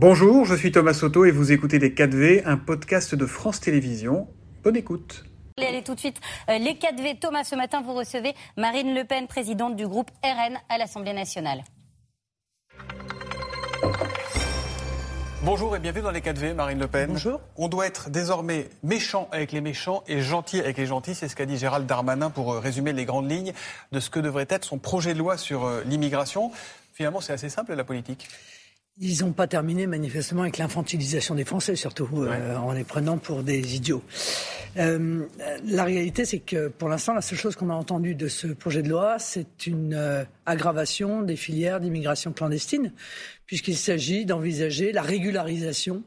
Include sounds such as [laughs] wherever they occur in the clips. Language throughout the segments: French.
Bonjour, je suis Thomas Soto et vous écoutez Les 4V, un podcast de France Télévisions. Bonne écoute. Allez tout de suite, euh, les 4V. Thomas, ce matin, vous recevez Marine Le Pen, présidente du groupe RN à l'Assemblée nationale. Bonjour et bienvenue dans les 4V, Marine Le Pen. Bonjour. On doit être désormais méchant avec les méchants et gentil avec les gentils. C'est ce qu'a dit Gérald Darmanin pour euh, résumer les grandes lignes de ce que devrait être son projet de loi sur euh, l'immigration. Finalement, c'est assez simple la politique. Ils n'ont pas terminé manifestement avec l'infantilisation des Français, surtout euh, en les prenant pour des idiots. Euh, la réalité, c'est que pour l'instant, la seule chose qu'on a entendue de ce projet de loi, c'est une euh, aggravation des filières d'immigration clandestine, puisqu'il s'agit d'envisager la régularisation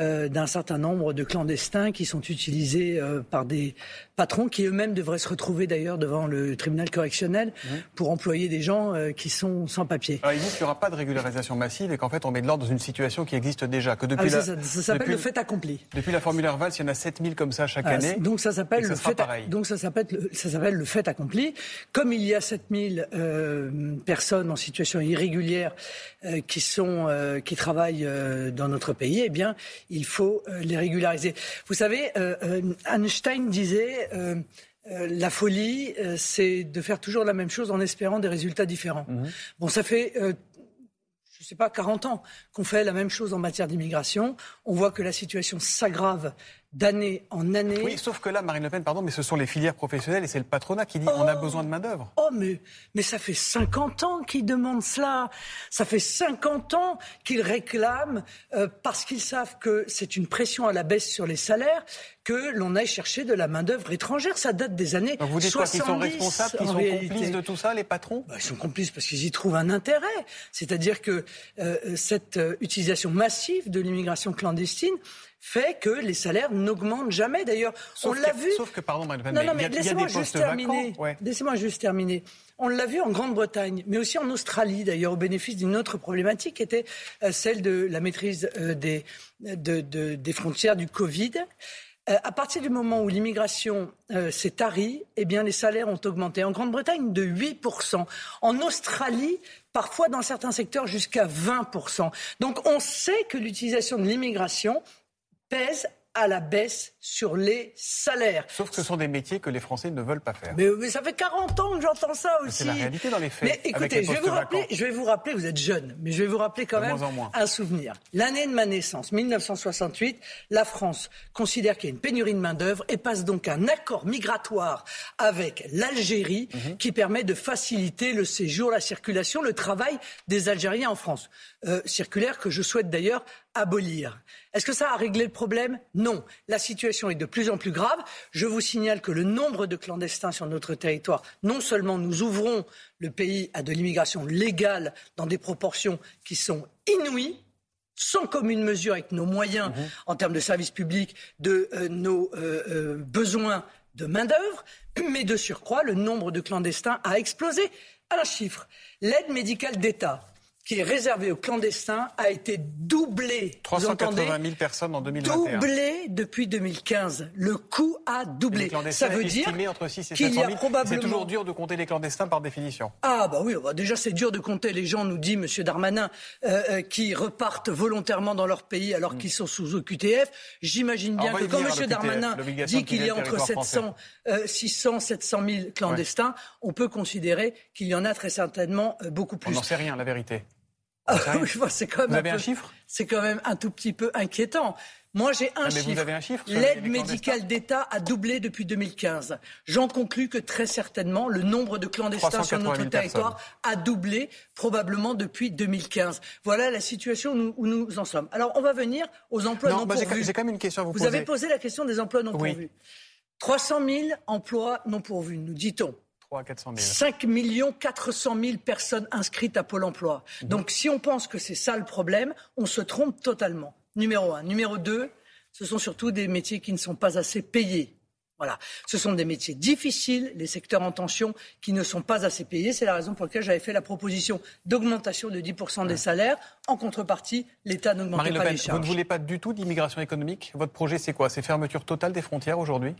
euh, d'un certain nombre de clandestins qui sont utilisés euh, par des patrons qui eux-mêmes devraient se retrouver d'ailleurs devant le tribunal correctionnel pour employer des gens euh, qui sont sans papier. Alors, il dit qu'il n'y aura pas de régularisation massive et qu'en fait on met de l'ordre dans une situation qui existe déjà. Que depuis ah, ça, ça, s'appelle le fait accompli. Depuis la formulaire Valls, il y en a 7000 comme ça chaque ah, année. Donc ça s'appelle le, fait, donc ça s'appelle ça s'appelle le fait accompli. Comme il y a 7000 euh, personnes en situation irrégulière euh, qui sont qui travaillent dans notre pays, eh bien il faut euh, les régulariser. Vous savez, euh, euh, Einstein disait la folie, c'est de faire toujours la même chose en espérant des résultats différents. Mhm. Bon, ça fait je ne sais pas, 40 ans qu'on fait la même chose en matière d'immigration. On voit que la situation s'aggrave d'année en année. Oui, sauf que là, Marine Le Pen, pardon, mais ce sont les filières professionnelles et c'est le patronat qui dit on a oh besoin de main-d'œuvre. Oh, mais, mais ça fait 50 ans qu'ils demandent cela. Ça fait 50 ans qu'ils réclament, euh, parce qu'ils savent que c'est une pression à la baisse sur les salaires, que l'on aille chercher de la main-d'œuvre étrangère. Ça date des années Donc vous dites 70. qu'ils sont responsables, qu'ils sont complices de tout ça, les patrons? Bah, Ils sont complices parce qu'ils y trouvent un intérêt. C'est-à-dire que euh, cette euh, utilisation massive de l'immigration clandestine, fait que les salaires n'augmentent jamais. D'ailleurs, on l'a vu. Sauf que, pardon, Madame, non, non, mais laissez-moi juste terminer. Laissez-moi juste terminer. On l'a vu en Grande-Bretagne, mais aussi en Australie, d'ailleurs, au bénéfice d'une autre problématique, qui était euh, celle de la maîtrise euh, des, des frontières du Covid. Euh, à partir du moment où l'immigration s'est tarie, eh bien, les salaires ont augmenté. En Grande-Bretagne, de 8%. En Australie, parfois dans certains secteurs, jusqu'à 20%. Donc, on sait que l'utilisation de l'immigration pèse à la baisse sur les salaires. Sauf que ce sont des métiers que les Français ne veulent pas faire. Mais, ça fait 40 ans que j'entends ça aussi. C'est la réalité dans les faits. Mais écoutez, je, vais vous rappeler, je vais vous rappeler, vous êtes jeune, mais je vais vous rappeler quand même un souvenir. L'année de ma naissance, 1968, la France considère qu'il y a une pénurie de main-d'œuvre et passe donc un accord migratoire avec l'Algérie mhm. qui permet de faciliter le séjour, la circulation, le travail des Algériens en France. Euh, circulaire que je souhaite d'ailleurs abolir. Est-ce que ça a réglé le problème? Non. La situation est de plus en plus grave. Je vous signale que le nombre de clandestins sur notre territoire, non seulement nous ouvrons le pays à de l'immigration légale dans des proportions qui sont inouïes, sans commune mesure avec nos moyens mhm. en termes de services publics, de euh, nos euh, euh, besoins de main-d'œuvre, mais de surcroît, le nombre de clandestins a explosé. Un chiffre, l'aide médicale d'État qui est réservé aux clandestins a été doublé. 380 000 personnes en 2021. Doublé depuis 2015. Le coût a doublé. Ça veut dire entre 6 et qu'il y a probablement... C'est toujours dur de compter les clandestins par définition. Ah bah oui, bah déjà c'est dur de compter les gens, nous dit M. Darmanin, euh, euh, qui repartent volontairement dans leur pays alors mm. qu'ils sont sous OQTF. J'imagine bien que quand M. Darmanin dit qu'il y a entre 700, 600, 700 000 clandestins, on peut considérer qu'il y en a très certainement euh, beaucoup plus. On n'en sait rien, la vérité. Ah, [laughs] c'est quand même Vous avez un, chiffre C'est quand même un tout petit peu inquiétant. Moi, j'ai un, chiffre. L'aide médicale d'État a doublé depuis 2015. J'en conclus que très certainement, le nombre de clandestins sur notre territoire a doublé probablement depuis 2015. Voilà la situation où nous en sommes. Alors, on va venir aux emplois non, bah, pourvus. J'ai quand même une question à vous, vous avez posé la question des emplois non pourvus. 300 000 emplois non pourvus, nous dit-on. 5 400 000 personnes inscrites à Pôle emploi. Mhm. Donc si on pense que c'est ça le problème, on se trompe totalement. Numéro un. Numéro deux, ce sont surtout des métiers qui ne sont pas assez payés. Voilà. Ce sont des métiers difficiles, les secteurs en tension qui ne sont pas assez payés. C'est la raison pour laquelle j'avais fait la proposition d'augmentation de 10% des salaires. En contrepartie, l'État n'augmente pas les charges. Vous ne voulez pas du tout d'immigration économique? Votre projet, c'est quoi? C'est fermeture totale des frontières aujourd'hui?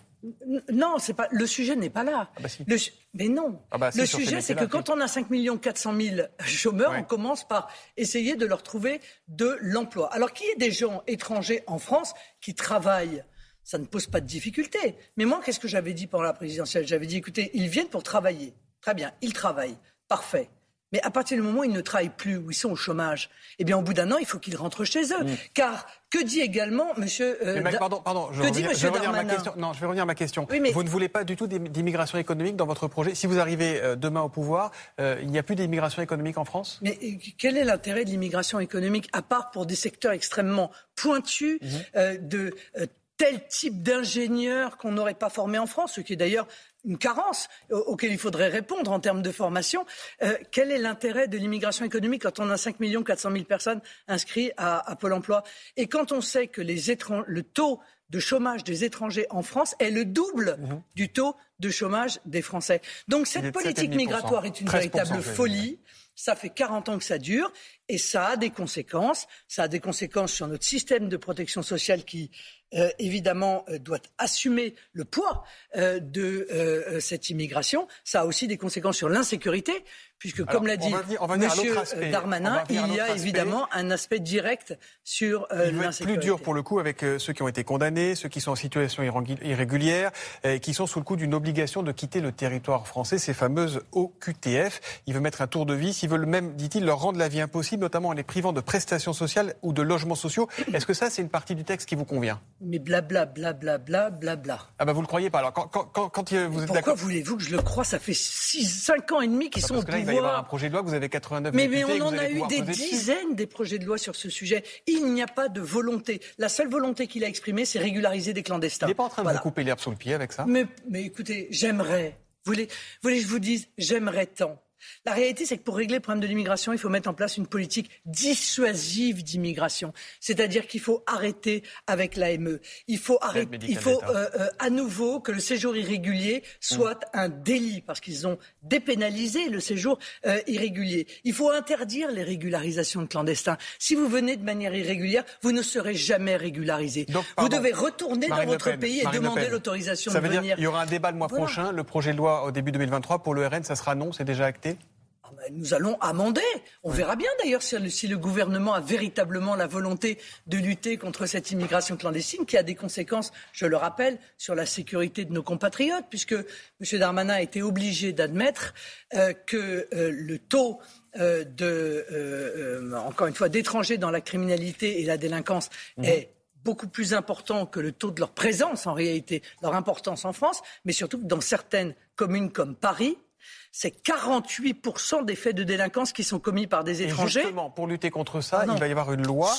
Non, c'est pas. Le sujet n'est pas là. Ah bah mais non. Ah bah le sujet, c'est que quand on a 5 400 000 chômeurs, on commence par essayer de leur trouver de l'emploi. Alors qu'il y ait des gens étrangers en France qui travaillent ça ne pose pas de difficulté. Mais moi, qu'est-ce que j'avais dit pendant la présidentielle? J'avais dit, écoutez, ils viennent pour travailler. Très bien, ils travaillent. Parfait. Mais à partir du moment où ils ne travaillent plus, où ils sont au chômage, eh bien, au bout d'un an, il faut qu'ils rentrent chez eux. Mm. Car que dit également Monsieur euh, Pardon, pardon. Je que dit Monsieur Ma question. Non, je vais revenir à ma question. Vous ne voulez pas du tout d'immigration économique dans votre projet Si vous arrivez euh, demain au pouvoir, euh, il n'y a plus d'immigration économique en France? Mais quel est l'intérêt de l'immigration économique à part pour des secteurs extrêmement pointus mm-hmm. de tel type d'ingénieur qu'on n'aurait pas formé en France, ce qui est d'ailleurs une carence auquel il faudrait répondre en termes de formation. Euh, quel est l'intérêt de l'immigration économique quand on a 5 400 000 personnes inscrites à, Pôle emploi? Et quand on sait que les le taux de chômage des étrangers en France est le double mhm. du taux de chômage des Français. Donc cette politique migratoire est une véritable folie. Ça fait 40 ans que ça dure et ça a des conséquences. Ça a des conséquences sur notre système de protection sociale qui euh, évidemment, euh, doit assumer le poids euh, de cette immigration. Ça a aussi des conséquences sur l'insécurité, puisque, comme l'a dit M. Darmanin, il y a évidemment un aspect direct sur euh, l'insécurité. Il plus dur pour le coup avec ceux qui ont été condamnés, ceux qui sont en situation irrégulière, qui sont sous le coup d'une obligation de quitter le territoire français, ces fameuses OQTF. Il veut mettre un tour de vis, ils veulent même, dit-il, leur rendre la vie impossible, notamment en les privant de prestations sociales ou de logements sociaux. Est-ce que ça, c'est une partie du texte qui vous convient? Mais blabla, blabla, blabla, blabla. Ah bah vous le croyez pas. Alors quand, quand, quand, vous êtes Pourquoi voulez-vous que je le croie? Ça fait 6, 5 ans et demi qu'ils bah, sont au pouvoir. Il va y avoir un projet de loi, vous avez 89 mais, députés. Mais on en a eu des dizaines des projets de loi sur ce sujet. Il n'y a pas de volonté. La seule volonté qu'il a exprimée, c'est régulariser des clandestins. Il n'est pas en train de vous couper l'herbe sous le pied avec ça? Mais, mais écoutez, j'aimerais. Vous voulez, vous voulez que je vous dise, j'aimerais tant. La réalité, c'est que pour régler le problème de l'immigration, il faut mettre en place une politique dissuasive d'immigration. C'est-à-dire qu'il faut arrêter avec l'AME. Il faut, arrêter, il faut euh, euh, à nouveau que le séjour irrégulier soit un délit, parce qu'ils ont dépénalisé le séjour euh, irrégulier. Il faut interdire les régularisations de clandestins. Si vous venez de manière irrégulière, vous ne serez jamais régularisé. vous devez retourner dans votre pays et demander l'autorisation de venir. Ça veut dire qu'il y aura un débat le mois prochain. Le projet de loi au début 2023 pour le RN, ça sera non, c'est déjà acté nous allons amender. On verra bien d'ailleurs si, le gouvernement a véritablement la volonté de lutter contre cette immigration clandestine qui a des conséquences, je le rappelle, sur la sécurité de nos compatriotes, puisque M. Darmanin a été obligé d'admettre euh, que euh, le taux euh, de, encore une fois, d'étrangers dans la criminalité et la délinquance mmh. est beaucoup plus important que le taux de leur présence en réalité, leur importance en France, mais surtout que dans certaines communes comme Paris, c'est 48% des faits de délinquance qui sont commis par des étrangers. Et justement, pour lutter contre ça, il va y avoir une loi,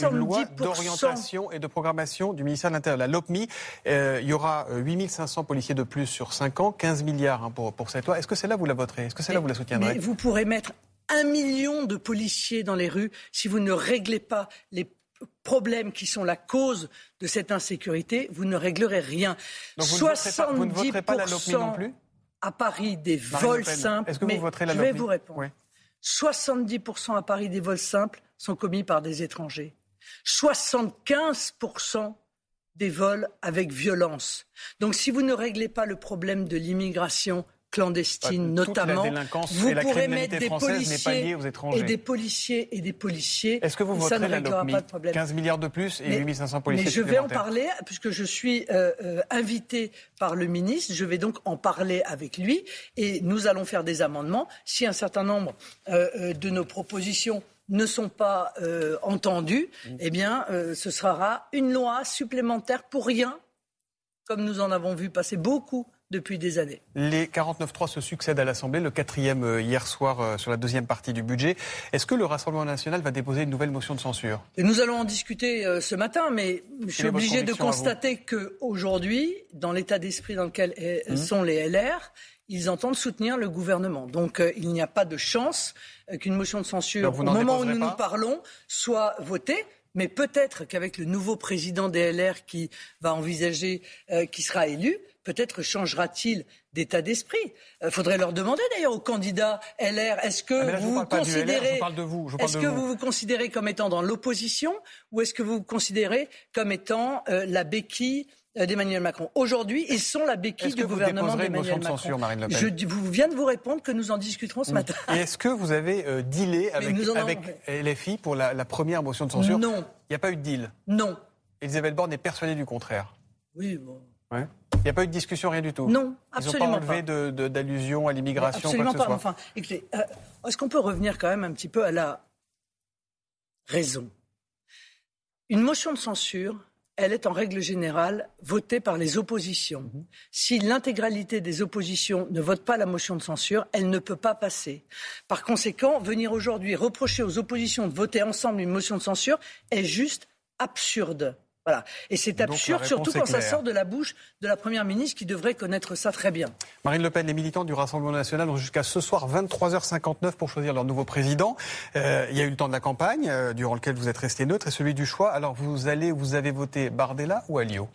une loi d'orientation et de programmation du ministère de l'Intérieur, la LOPMI. Euh, il y aura 8500 euh, policiers de plus sur 5 ans, 15 milliards hein, pour, pour cette loi. Est-ce que celle-là, vous la voterez? Est-ce que celle-là, vous la soutiendrez? mais Vous pourrez mettre un million de policiers dans les rues si vous ne réglez pas les problèmes qui sont la cause de cette insécurité, vous ne réglerez rien. Donc vous, 70%, ne, voterez pas, la LOPMI non plus? À Paris des vols simples. Est-ce que vous voterez la Je vais vous répondre. 70% à Paris des vols simples sont commis par des étrangers. 75% des vols avec violence. Donc si vous ne réglez pas le problème de l'immigration clandestine notamment. Vous pourrez mettre des policiers et des policiers et des policiers. Est-ce que vous voterez la LOPMI 15 milliards de plus et 8500 policiers Mais je vais en parler puisque je suis euh, euh, invité par le ministre. Je vais donc en parler avec lui et nous allons faire des amendements. Si un certain nombre euh, de nos propositions ne sont pas entendues, mmh. eh bien, ce sera une loi supplémentaire pour rien, comme nous en avons vu passer beaucoup depuis des années. Les 49-3 se succèdent à l'Assemblée, le quatrième euh, hier soir euh, sur la deuxième partie du budget. Est-ce que le Rassemblement national va déposer une nouvelle motion de censure? Nous allons en discuter euh, ce matin, mais je suis obligé de constater qu'aujourd'hui, dans l'état d'esprit dans lequel mmh. sont les LR, ils entendent soutenir le gouvernement. Donc il n'y a pas de chance qu'une motion de censure, au moment où nous nous parlons, soit votée. Mais peut-être qu'avec le nouveau président des LR qui va envisager, qui sera élu, peut-être changera-t-il d'état d'esprit. Il faudrait leur demander d'ailleurs aux candidats LR, est-ce que ah, vous vous considérez, est-ce que vous. vous considérez comme étant dans l'opposition ou est-ce que vous vous considérez comme étant la béquille euh, d'Emmanuel Macron? Aujourd'hui, ils sont la béquille du gouvernement d'Emmanuel Macron. Censure, Marine Le Pen? Je vous viens de vous répondre que nous en discuterons ce matin. Et est-ce que vous avez euh, dealé avec, avec LFI pour la, première motion de censure? Non. Il n'y a pas eu de deal? Non. Elisabeth Borne est persuadée du contraire. Oui, bon. Ouais. Il n'y a pas eu de discussion, rien du tout? Non, absolument Ils n'ont pas enlevé d'allusion à l'immigration, Absolument quoi que ce pas. Enfin, écoutez, euh, est-ce qu'on peut revenir quand même un petit peu à la raison? Une motion de censure, elle est en règle générale votée par les oppositions. Mhm. Si l'intégralité des oppositions ne vote pas la motion de censure, elle ne peut pas passer. Par conséquent, venir aujourd'hui reprocher aux oppositions de voter ensemble une motion de censure est juste absurde. Voilà. Et c'est absurde, surtout quand ça sort de la bouche de la Première ministre qui devrait connaître ça très bien. Marine Le Pen, les militants du Rassemblement national ont jusqu'à ce soir 23h59 pour choisir leur nouveau président. Euh, il y a eu le temps de la campagne, euh, durant lequel vous êtes resté neutre, et celui du choix. Alors vous allez, vous avez voté Bardella ou Alliot?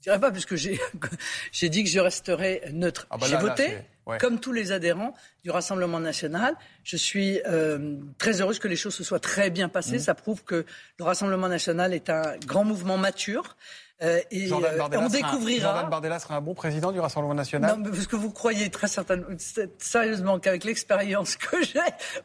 Je ne dirais pas, puisque [laughs] j'ai dit que je resterais neutre. Ah bah j'ai voté, comme tous les adhérents du Rassemblement national. Je suis euh, très heureuse que les choses se soient très bien passées. Mmh. Ça prouve que le Rassemblement national est un grand mouvement mature. Euh, et Jordan euh, Bardella on découvrira. Jordan Bardella sera un bon président du Rassemblement national. Non, parce que vous croyez très certainement, sérieusement, qu'avec l'expérience que j'ai,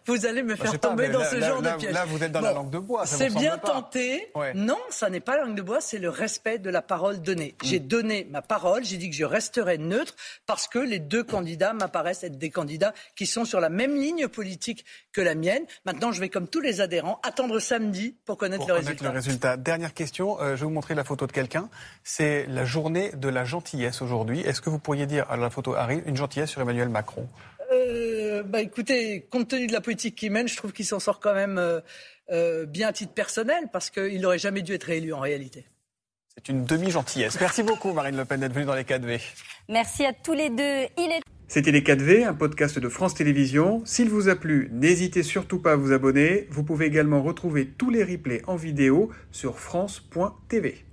vous allez me bah, faire tomber dans ce genre de piège. Là, vous êtes dans la langue de bois. C'est bien tenté. Non, ça n'est pas la langue de bois, c'est le respect de la parole donnée. Mm. J'ai donné ma parole, j'ai dit que je resterai neutre parce que les deux candidats m'apparaissent être des candidats qui sont sur la même ligne politique que la mienne. Maintenant, je vais, comme tous les adhérents, attendre samedi pour connaître le résultat. le résultat. Dernière question, euh, je vais vous montrer la photo de quelqu'un. C'est la journée de la gentillesse aujourd'hui. Est-ce que vous pourriez dire à la photo Harry une gentillesse sur Emmanuel Macron? Euh, bah écoutez, compte tenu de la politique qu'il mène, je trouve qu'il s'en sort quand même euh, euh, bien à titre personnel parce qu'il n'aurait jamais dû être réélu en réalité. C'est une demi-gentillesse. Merci beaucoup Marine Le Pen d'être venue dans les 4V. Merci à tous les deux. Il est... C'était Les 4V, un podcast de France Télévisions. S'il vous a plu, n'hésitez surtout pas à vous abonner. Vous pouvez également retrouver tous les replays en vidéo sur France.tv.